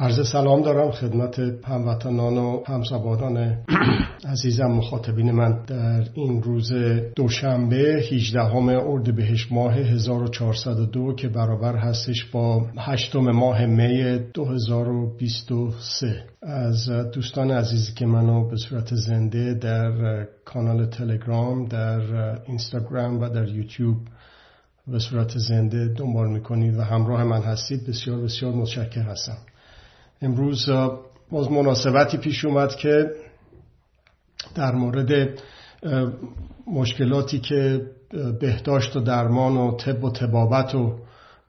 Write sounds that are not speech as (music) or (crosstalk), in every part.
عرض سلام دارم خدمت هموطنان و همزبانان (clears throat) عزیزم مخاطبین من. در این روز دوشنبه 18 اردیبهشت ماه 1402 که برابر هستش با هشتم ماه می 2023 از دوستان عزیزی که منو به صورت زنده در کانال تلگرام در اینستاگرام و در یوتیوب به صورت زنده دنبال می‌کنید و همراه من هستید. بسیار بسیار متشکر هستم امروز باز مناسبتی پیش اومد که در مورد مشکلاتی که بهداشت و درمان و طب و تبابت و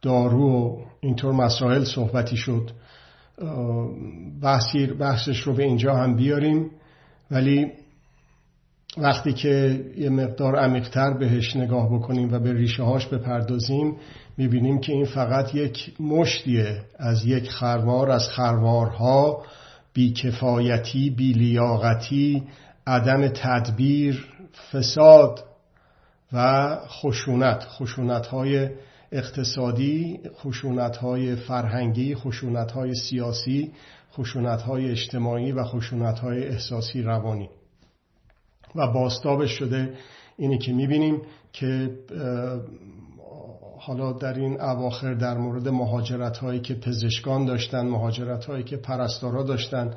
دارو و اینطور مسائل صحبتی شد. بحثی بحثش رو به اینجا هم بیاریم. ولی وقتی که یه مقدار عمیقتر بهش نگاه بکنیم و به ریشه هاش بپردازیم می‌بینیم که این فقط یک مشتیه از یک خروار از خروارها بیکفایتی بیلیاقتی عدم تدبیر فساد و خشونت. خشونت های اقتصادی خشونت های فرهنگی خشونت های سیاسی خشونت های اجتماعی و خشونت های احساسی روانی. و باستابش شده اینی که می‌بینیم که حالا در این اواخر در مورد مهاجرت هایی که پزشکان داشتن مهاجرت هایی که پرستارا داشتن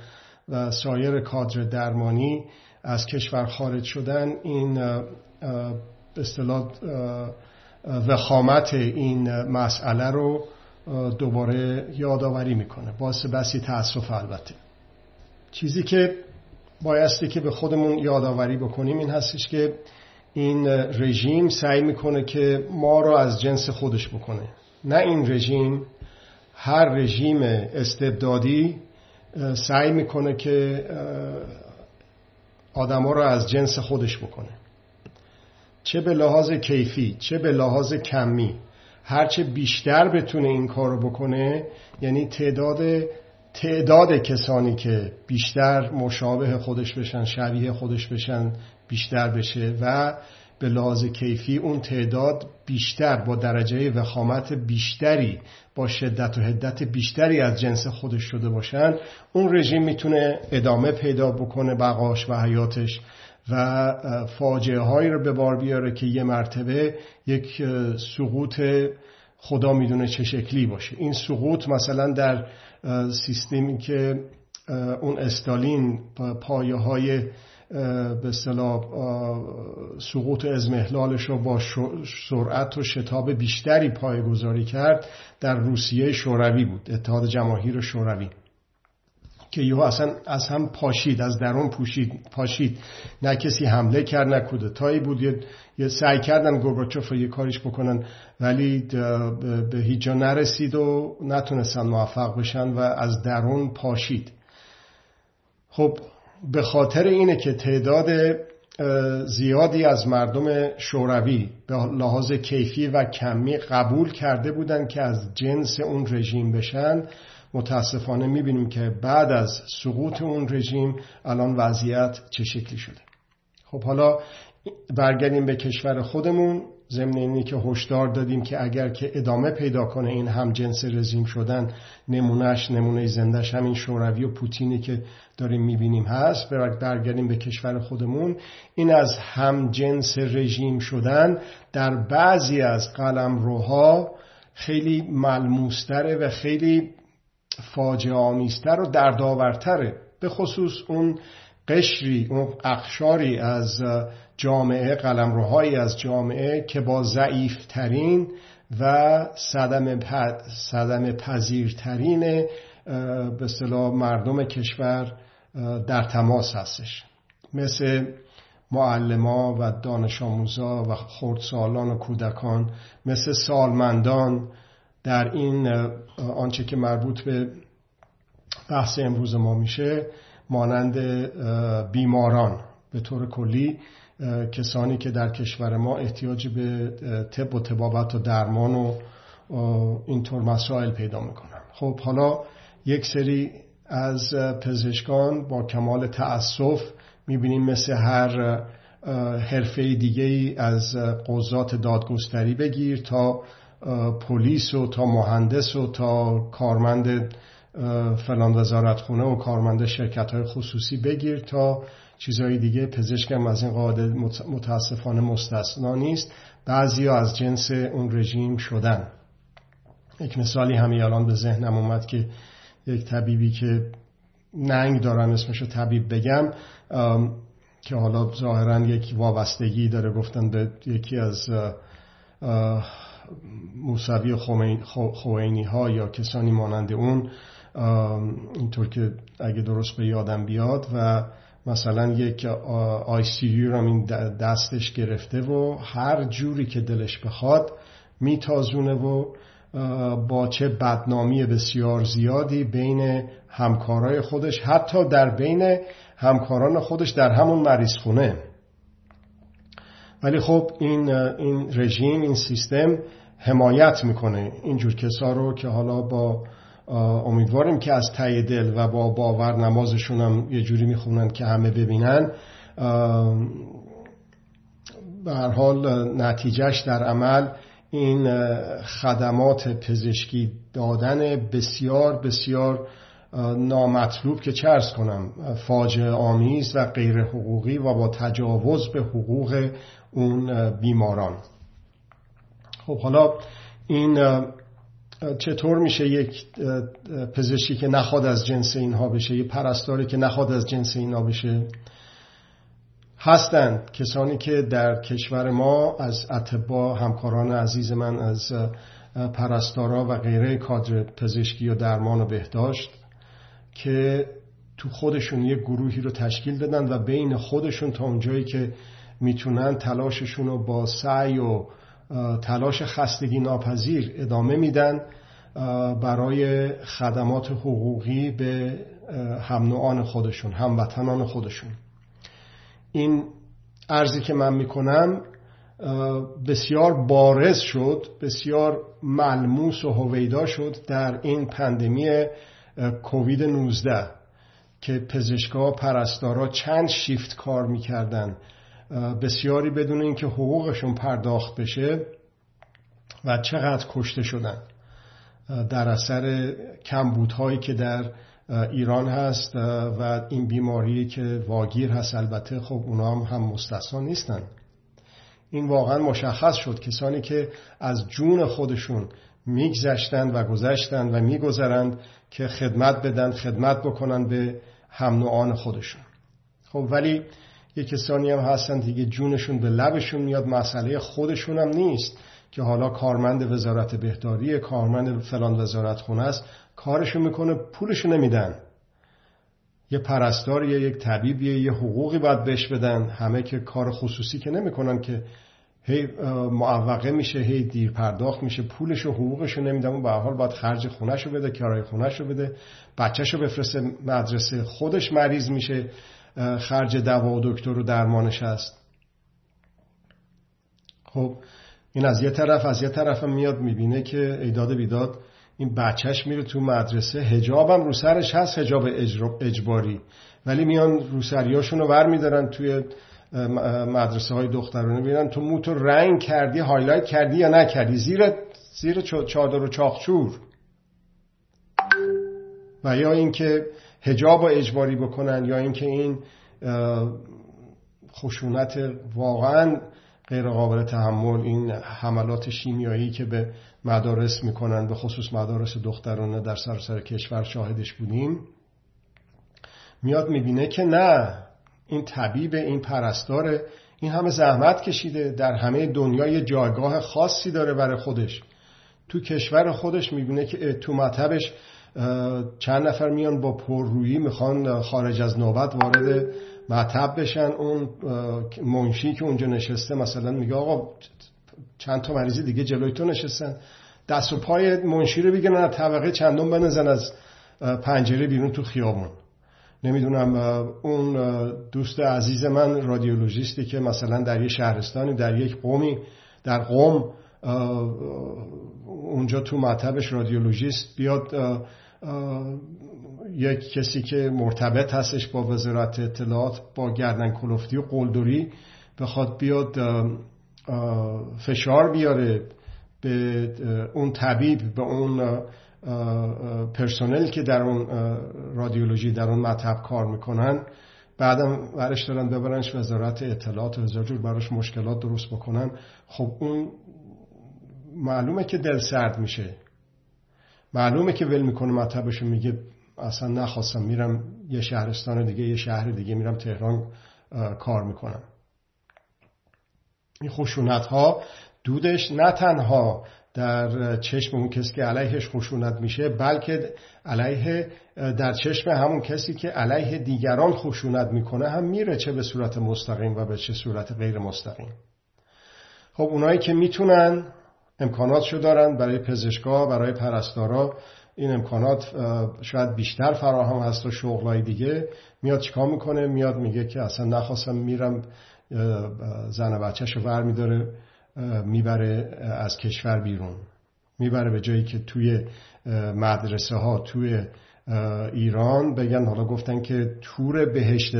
و سایر کادر درمانی از کشور خارج شدن این اصطلاح وخامت این مسئله رو دوباره یادآوری می‌کنه. باعث بسی تاسف البته. چیزی که بایستی که به خودمون یادآوری بکنیم این هستش که این رژیم سعی می‌کنه که ما رو از جنس خودش بکنه. نه این رژیم هر رژیم استبدادی سعی می‌کنه که آدما رو از جنس خودش بکنه. چه به لحاظ کیفی چه به لحاظ کمی هرچه بیشتر بتونه این کار رو بکنه یعنی تعداد تعداد کسانی که بیشتر مشابه خودش بشن شبیه خودش بشن بیشتر بشه و به لحاظ کیفی اون تعداد بیشتر با درجه وخامت بیشتری با شدت و هدت بیشتری از جنس خودش شده باشن اون رژیم می‌تونه ادامه پیدا بکنه بقاش و حیاتش و فاجعه هایی رو به بار بیاره که یه مرتبه یک سقوط خدا می‌دونه چه شکلی باشه. این سقوط مثلا در سیستمی که اون استالین پایه های به اصطلاح سقوط ازمهلالش رو با سرعت و شتاب بیشتری پایگذاری کرد در روسیه شوروی بود اتحاد جماهیر شوروی. که یهو اصلا از هم پاشید از درون پوشید پاشید. نه کسی حمله کرد نه کودتایی بود. یه سعی کردن گورباچوف رو یه کاریش بکنن ولی به هیچ جا نرسید و نتونستن موفق بشن و از درون پاشید. خب به خاطر اینه که تعداد زیادی از مردم شوروی به لحاظ کیفی و کمی قبول کرده بودن که از جنس اون رژیم بشن متاسفانه می‌بینیم که بعد از سقوط اون رژیم الان وضعیت چه شکلی شده. خب حالا برگردیم به کشور خودمون. ضمن اینی که هشدار دادیم که اگر که ادامه پیدا کنه این هم جنس رژیم شدن نمونهش نمونه زندش همین شوروی و پوتینی که داریم می‌بینیم هست برگردیم به کشور خودمون. این از هم جنس رژیم شدن در بعضی از قلمروها خیلی ملموستره و خیلی فاجعه آمیزتر و دردآورتره. به خصوص اون قشری اون اخشاری از جامعه قلمروهایی از جامعه که با ضعیفترین و صدم, صدم پذیرترین به اصطلاح مردم کشور در تماس هستش. مثل معلما و دانش آموزا و خردسالان و کودکان مثل سالمندان در این آنچه که مربوط به بحث امروز ما میشه مانند بیماران. به طور کلی کسانی که در کشور ما احتیاج به طب و تبابت و درمان و اینطور مسائل پیدا می‌کنن. خب حالا یک سری از پزشکان با کمال تأسف می‌بینیم مثل هر حرفه دیگه از قضات دادگستری بگیر تا پلیس و تا مهندس و تا کارمند فلان وزارت خونه و کارمنده شرکت های خصوصی بگیر تا چیزهای دیگه پزشکم از این قاعده متاسفانه مستثنا نیست. بعضی از جنس اون رژیم شدن. یک مثالی همین الان به ذهنم اومد که یک طبیبی که ننگ دارم اسمشو طبیب بگم که حالا ظاهرا یک وابستگی داره. گفتن به یکی از موسوی خوینی ها یا کسانی مانند اون اینطور که اگه درست به یادم بیاد و مثلا یک آی سی یو رو این دستش گرفته و هر جوری که دلش بخواد میتازونه و با چه بدنامی بسیار زیادی بین همکارای خودش حتی در بین همکاران خودش در همون مریض خونه ولی خب این, این رژیم این سیستم حمایت می‌کنه اینجور کسا رو که حالا با امیدواریم که از ته دل و با باور نمازشون هم یه جوری می‌خونن که همه ببینن. به هر حال نتیجهش در عمل این خدمات پزشکی دادن بسیار بسیار نامطلوب که چرس کنم فاجعه آمیز و غیر حقوقی و با تجاوز به حقوق اون بیماران. خب حالا این چطور میشه یک پزشکی که نخواد از جنس اینها بشه یه پرستاری که نخواد از جنس اینها بشه؟ هستند کسانی که در کشور ما از اتبا همکاران عزیز من از پرستارا و غیره کادر پزشکی و درمان و بهداشت که تو خودشون یه گروهی رو تشکیل دادن و بین خودشون تا اونجایی که می‌تونن تلاششون رو با سعی و تلاش خستگی ناپذیر ادامه میدن برای خدمات حقوقی به هم نوعان خودشون هموطنان خودشون. این ارزی که من می‌کنم بسیار بارز شد بسیار ملموس و هویدا شد در این پندمی کووید 19 که پزشکا پرستارا چند شیفت کار می‌کردن. بسیاری بدون اینکه حقوقشون پرداخت بشه و چقدر کشته شدن. در اثر کمبودهایی که در ایران هست و این بیماری که واگیر هست البته خب اونا هم, هم مستثنا نیستن. این واقعا مشخص شد. کسانی که از جون خودشون میگذشتند و گذشتند و میگذرند که خدمت بدن خدمت بکنن به هم نوعان خودشون. خب ولی یه کسانی هم هستن دیگه جونشون به لبشون میاد مسئله خودشون هم نیست که حالا کارمند وزارت بهداری کارمند فلان وزارت خونه است کارشو می‌کنه پولشو نمیدن. یه پرستار یا یک طبیب یه حقوقی باید بهش بدن. همه که کار خصوصی که نمی‌کنن که هی معوقه میشه هی دیر پرداخت میشه پولش و حقوقش رو نمیدن. اون به حال باید خرج خونش رو بده کرای خونش رو بده بچهش رو بفرسته مدرسه خودش مریض میشه. خرج دوا و دکتر و درمانش هست. خب این از یه طرف از یه طرف میاد می‌بینه که ای داد بیداد این بچهش میره تو مدرسه حجابم رو سرش هست حجاب اجباری. ولی میان روسریاشون رو ور میدارن توی مدرسه های دخترانه میرن تو موتو رنگ کردی هایلایت کردی یا نکردی؟ زیر زیر چادر و چاخچور و یا اینکه حجاب رو اجباری بکنن یا اینکه این خشونت واقعا غیر قابل تحمل این حملات شیمیایی که به مدارس می‌کنن به خصوص مدارس دخترانه در سراسر کشور شاهدش بودیم. میاد می‌بینه که نه این طبیب این پرستار این همه زحمت کشیده در همه دنیا جایگاه خاصی داره برای خودش. تو کشور خودش می‌بینه که تو مطبش چند نفر میان با پررویی می‌خوان خارج از نوبت وارد مطب بشن. اون منشی که اونجا نشسته مثلا میگه آقا چند تا مریضی دیگه جلوی تو نشستن. دست و پای منشی رو بگیرن طبقه چندم بنزن از پنجره بیرون تو خیابون. نمی‌دونم اون دوست عزیز من رادیولوژیستی که مثلا در یه شهرستانی در یک قومی در قوم اونجا تو مطبش رادیولوژیست بیاد یک کسی که مرتبط هستش با وزارت اطلاعات با گردن کلفتی و قلدری بخواد بیاد فشار بیاره به اون طبیب به اون پرسونل که در اون رادیولوژی در اون مطب کار می‌کنن. بعدم ورش دارن ببرنش وزارت اطلاعات و جور براش مشکلات درست بکنن. خب اون معلومه که دل سرد میشه. معلومه که ول می‌کنه مطبشو میگه اصلا نخواستم میرم یه شهرستان دیگه یه شهر دیگه میرم تهران کار می‌کنم. این خشونت ها دودش نه تنها در چشم اون کسی که علیهش خشونت میشه بلکه علیه در چشم همون کسی که علیه دیگران خشونت می‌کنه هم میره چه به صورت مستقیم و به چه صورت غیر مستقیم. خب اونایی که می‌تونن امکاناتشو دارن برای پزشکا برای پرستارا. این امکانات شاید بیشتر فراهم هست و شغلای دیگه. میاد چیکار می‌کنه؟ میاد میگه که اصلا نخواستم میرم زن و ور میداره می‌بره از کشور بیرون. می‌بره به جایی که توی مدرسه ها توی ایران بگن حالا گفتن که تور بهشت,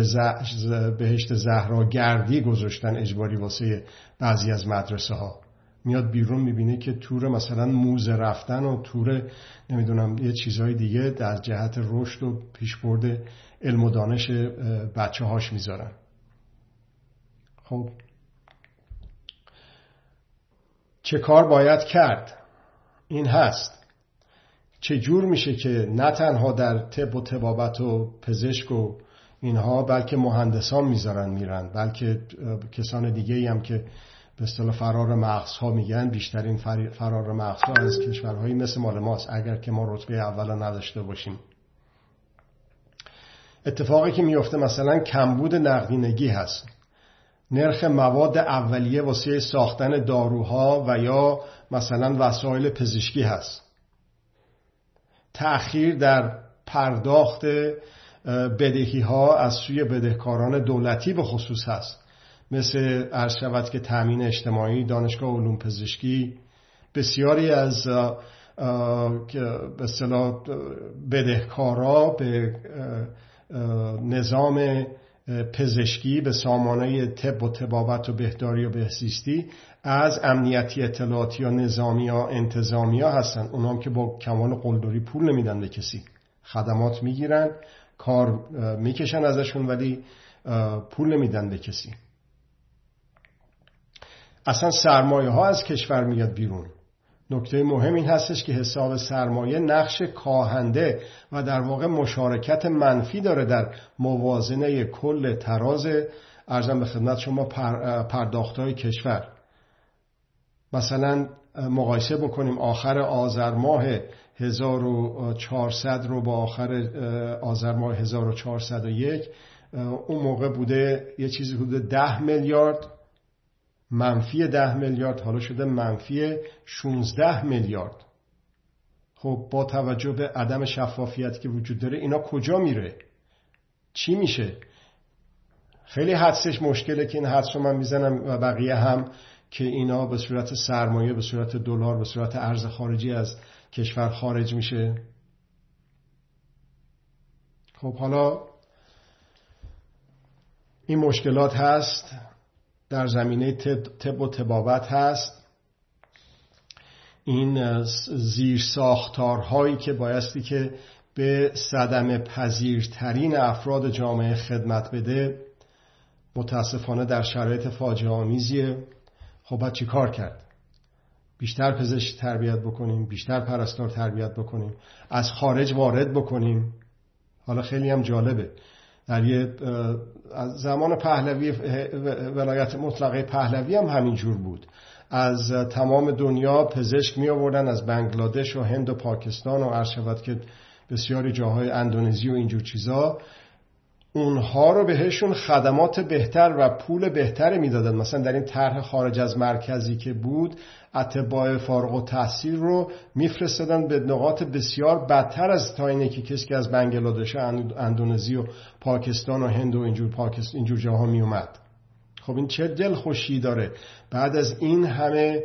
بهشت زهراگردی گذاشتن اجباری واسه بعضی از مدرسه ها میاد بیرون می‌بینه که تور مثلا موزه رفتن و تور نمی‌دونم یه چیزهای دیگه در جهت رشد و پیشبرد علم و دانش بچه هاش می‌ذارن. خب. چه کار باید کرد؟ این هست. چه جور میشه که نه تنها در طب و طبابت و پزشک و اینها بلکه مهندسان می‌ذارن میرن بلکه کسان دیگه هم که به اصطلاح فرار مغز ها میگن. بیشترین فرار مغز ها از کشورهایی مثل مال ماست. اگر که ما رتبه اولا نداشته باشیم. اتفاقی که میفته مثلا کمبود نقدینگی هست. نرخ مواد اولیه واسه ساختن داروها و یا مثلا وسایل پزشکی هست. تأخیر در پرداخت بدهی ها از سوی بدهکاران دولتی به خصوص هست. مثل عرض شود که تأمین اجتماعی دانشگاه علوم پزشکی بسیاری از به اصطلاح بدهکارا به نظام پزشکی به سامانه طب و تبابت و بهداری و بهزیستی از امنیتی اطلاعاتی یا نظامی یا انتظامی ها هستن. اونام که با کمال قلدری پول نمیدن به کسی. خدمات می‌گیرن کار می‌کشن ازشون ولی پول نمیدن به کسی. اصلا سرمایه ها از کشور میاد بیرون. نکته مهم این هستش که حساب سرمایه نقش کاهنده و در واقع مشارکت منفی داره در موازنه کل تراز. ارزم به خدمت شما پرداخت های کشور. مثلا مقایسه بکنیم آخر آذر ماه 1400 رو با آخر آذر ماه 1401 اون موقع بوده یه چیزی حدود 10 میلیارد. منفی ده میلیارد حالا شده منفی 16 میلیارد. خب با توجه به عدم شفافیت که وجود داره اینا کجا میره؟ چی میشه؟ خیلی حدسش مشکله که این حدس رو من می‌زنم و بقیه هم که اینا به صورت سرمایه به صورت دلار به صورت ارز خارجی از کشور خارج میشه. خب حالا این مشکلات هست. در زمینه طب و تبابت هست. این زیر ساختارهایی که بایستی که به صدم پذیرترین افراد جامعه خدمت بده متاسفانه در شرایط فاجعه آمیزیه. خب باید چی کار کرد؟ بیشتر پزشک تربیت بکنیم بیشتر پرستار تربیت بکنیم از خارج وارد بکنیم. حالا خیلی هم جالبه. در یه زمان پهلوی ولایت مطلقه پهلوی هم همین جور بود. از تمام دنیا پزشک می آوردن از بنگلادش و هند و پاکستان و عرض که بسیاری جاهای اندونزی و اینجور چیزا. اونها رو بهشون خدمات بهتر و پول بهتری می‌دادن. مثلا در این طرح خارج از مرکزی که بود اتباع فارغ و تحصیل رو میفرستادن به نقاط بسیار بدتر از تا اینه که کسی که از بنگلادش اندونزی و پاکستان و هند و اینجور, پاکستان اینجور جاها میومد خب این چه دل خوشی داره. بعد از این همه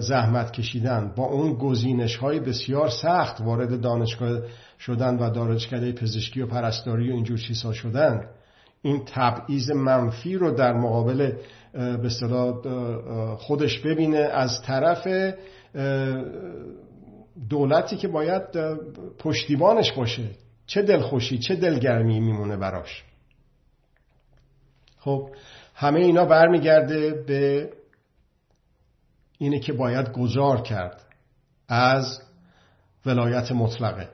زحمت کشیدن با اون گزینش های بسیار سخت وارد دانشگاه شدن و دانشکده پزشکی و پرستاری و اینجور چیزها شدن این تبعیض منفی رو در مقابل به خودش ببینه از طرف دولتی که باید پشتیبانش باشه. چه دلخوشی چه دلگرمی میمونه براش. خب همه اینا برمیگرده به اینه که باید گذار کرد از ولایت مطلقه.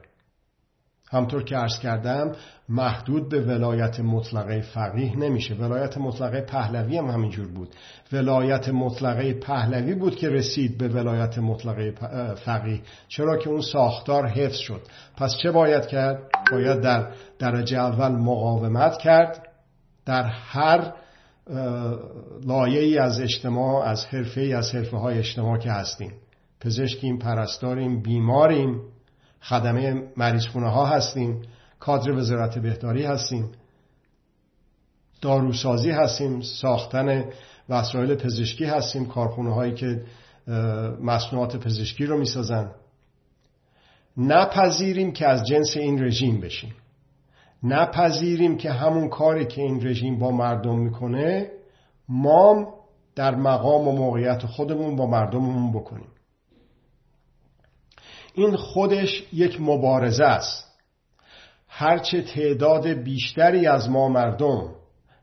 همطور که عرض کردم محدود به ولایت مطلقه فقیه نمیشه. ولایت مطلقه پهلوی هم همینجور بود. ولایت مطلقه پهلوی بود که رسید به ولایت مطلقه فقیه. چرا که اون ساختار حفظ شد. پس چه باید کرد؟ باید در درجه اول مقاومت کرد. در هر لایه از اجتماع از حرفه ای از حرفه های اجتماع که هستیم. پزشکیم پرستاریم بیماریم خدمه مریض خونه ها هستیم کادر وزارت بهداری هستیم داروسازی هستیم ساختن وسایل پزشکی هستیم کارخونه هایی که مصنوعات پزشکی رو می‌سازن. نپذیریم که از جنس این رژیم بشیم. نپذیریم که همون کاری که این رژیم با مردم می‌کنه ما در مقام و موقعیت خودمون با مردممون بکنیم. این خودش یک مبارزه است. هرچه تعداد بیشتری از ما مردم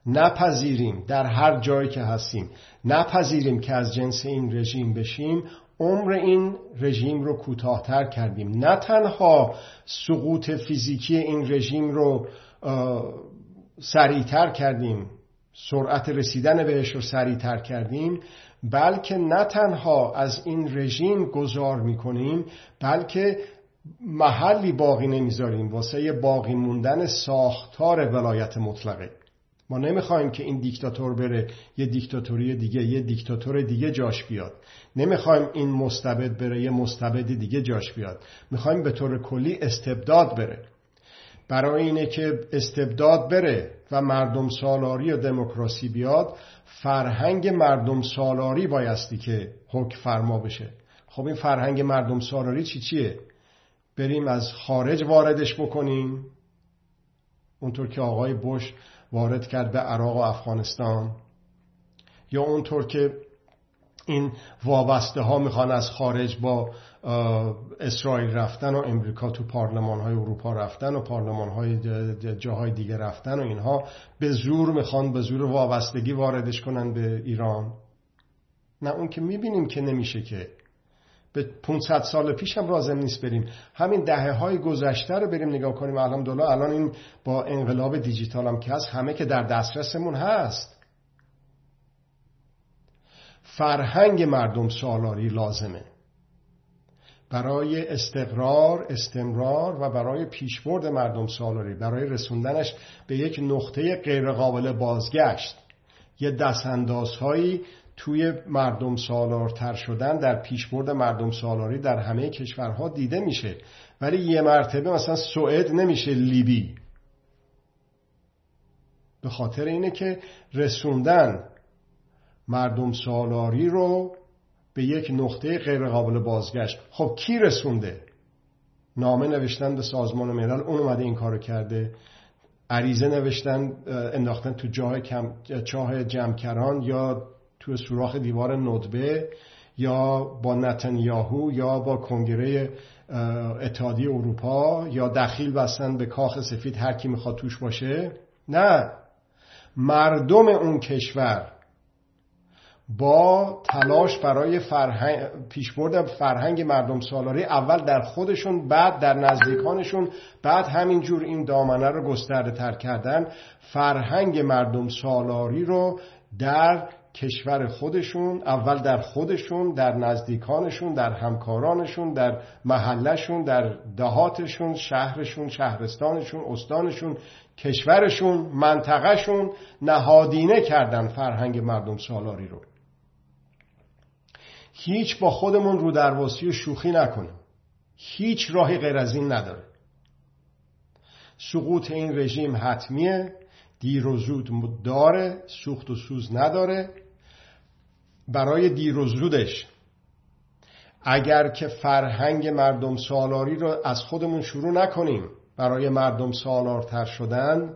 نپذیریم در هر جایی که هستیم نپذیریم که از جنس این رژیم بشیم عمر این رژیم رو کوتاهتر کردیم. نه تنها سقوط فیزیکی این رژیم رو سریعتر کردیم سرعت رسیدن بهش رو سریعتر کردیم بلکه نه تنها از این رژیم گذار می‌کنیم بلکه محلی باقی نمی‌ذاریم. واسه باقی موندن ساختار ولایت مطلقه. ما نمی‌خوایم که این دیکتاتور بره یه دیکتاتوری دیگه یه دیکتاتور دیگه جاش بیاد. نمی‌خوایم این مستبد بره یه مستبد دیگه جاش بیاد. می‌خوایم به طور کلی استبداد بره. برای اینه که استبداد بره و مردم سالاری و دموکراسی بیاد فرهنگ مردم سالاری بایستی که حکم فرما بشه. خب این فرهنگ مردم سالاری چی چیه؟ بریم از خارج واردش بکنیم. اونطور که آقای بش وارد کرد به عراق و افغانستان. یا اونطور که این وابسته ها می‌خوان از خارج با اسرائیل رفتن و امریکا تو پارلمان های اروپا رفتن و پارلمان های جاهای دیگه رفتن و اینها به زور می‌خوان به زور وابستگی واردش کنن به ایران. نه اون که می‌بینیم که نمیشه که به 500 سال پیش هم لازم نیست بریم. همین دهه های گذشته رو بریم نگاه کنیم. الحمدلله الان این با انقلاب دیجیتال هم که هست همه که در دسترسمون هست. فرهنگ مردم سالاری لازمه. برای استقرار استمرار و برای پیشبرد مردم سالاری برای رسوندنش به یک نقطه غیرقابل بازگشت. یه دستاندازهایی توی مردم سالارتر شدن در پیشبرد مردم سالاری در همه کشورها دیده میشه. ولی یه مرتبه مثلا سوئد نمیشه لیبی. به خاطر اینه که رسوندن مردم سالاری رو به یک نقطه غیرقابل بازگشت. خب کی رسونده؟ نامه نوشتن به سازمان ملل اون اومده این کارو کرده. عریضه نوشتن انداختن تو جاه چاه جمکران یا تو سوراخ دیوار ندبه یا با نتنیاهو یا با کنگره اتحادیه اروپا یا دخیل بستن به کاخ سفید هر کی می‌خواد توش باشه. نه. مردم اون کشور با تلاش برای فرهنگ پیشبرد فرهنگ مردم سالاری اول در خودشون بعد در نزدیکانشون بعد همینجور این دامنه رو گسترده تر کردن فرهنگ مردم سالاری رو در کشور خودشون اول در خودشون در نزدیکانشون در همکارانشون در محلشون در دهاتشون شهرشون شهرستانشون استانشون کشورشون منطقهشون نهادینه کردن فرهنگ مردم سالاری رو. هیچ با خودمون رو درواسی و شوخی نکنیم. هیچ راهی غیر از این نداره. سقوط این رژیم حتمیه دیر و زود داره سوخت و سوز نداره. برای دیر و زودش اگر که فرهنگ مردم سالاری رو از خودمون شروع نکنیم برای مردم سالارتر شدن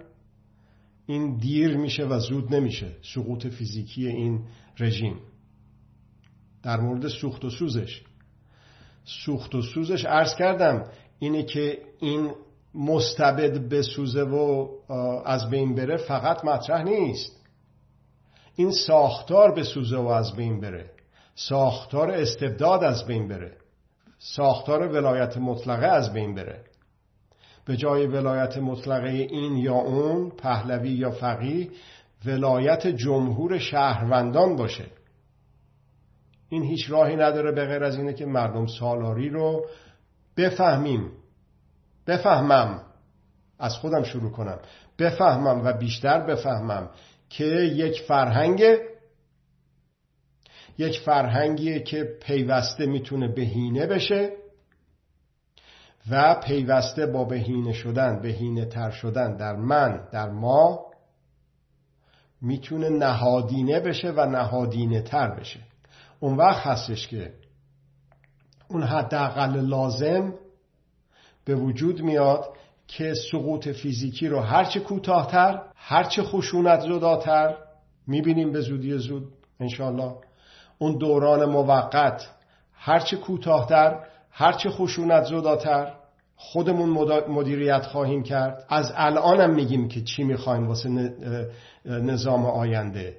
این دیر میشه و زود نمیشه. سقوط فیزیکی این رژیم. در مورد سوخت و سوزش. سوخت و سوزش عرض کردم اینه که این مستبد بسوزه و از بین بره فقط مطرح نیست. این ساختار بسوزه و از بین بره. ساختار استبداد از بین بره. ساختار ولایت مطلقه از بین بره. به جای ولایت مطلقه این یا اون پهلوی یا فقیه ولایت جمهور شهروندان باشه. این هیچ راهی نداره به غیر از اینه که مردم سالاری رو بفهمیم. بفهمم. از خودم شروع کنم. بفهمم و بیشتر بفهمم که یک فرهنگ یک فرهنگیه که پیوسته می‌تونه بهینه بشه و پیوسته با بهینه شدن بهینه تر شدن در من در ما می‌تونه نهادینه بشه و نهادینه تر بشه. اون وقت هستش که اون حداقل لازم به وجود میاد که سقوط فیزیکی رو هرچه کوتاهتر هرچه خشونت زداتر می‌بینیم به زودی زود انشالله اون دوران موقت هرچه کوتاهتر هرچه خشونت زداتر خودمون مدیریت خواهیم کرد. از الانم میگیم که چی می‌خوایم واسه نظام آینده.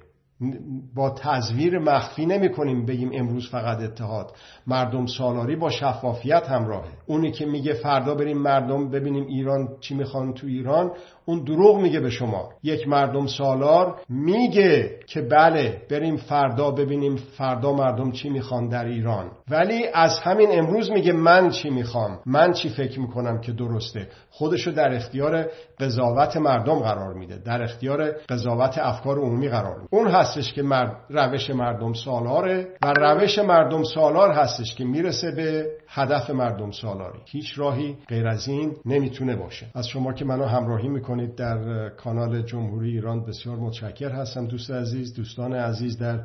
با تزویر مخفی نمی کنیم بگیم امروز فقط اتحاد. مردم سالاری با شفافیت همراهه. اونی که میگه فردا بریم مردم ببینیم ایران چی می‌خوان تو ایران اون دروغ میگه به شما. یک مردم سالار میگه که بله بریم فردا ببینیم فردا مردم چی می‌خوان در ایران. ولی از همین امروز میگه من چی می‌خوام؟ من چی فکر می‌کنم که درسته؟ خودشو در اختیار قضاوت مردم قرار میده. در اختیار قضاوت افکار عمومی قرار میده. اون هستش که مرد روش مردم سالاره و روش مردم سالار هستش که می‌رسه به هدف مردم سالاری. هیچ راهی غیر از این نمی‌تونه باشه. از شما که منو همراهی می‌کنید در کانال جمهوری ایران بسیار متشکر هستم دوست عزیز دوستان عزیز در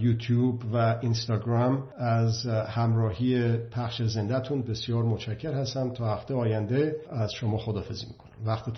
یوتیوب و اینستاگرام. از همراهی پخش زندهتون بسیار متشکر هستم. تا هفته آینده از شما خدافزی می‌کنم. وقتتون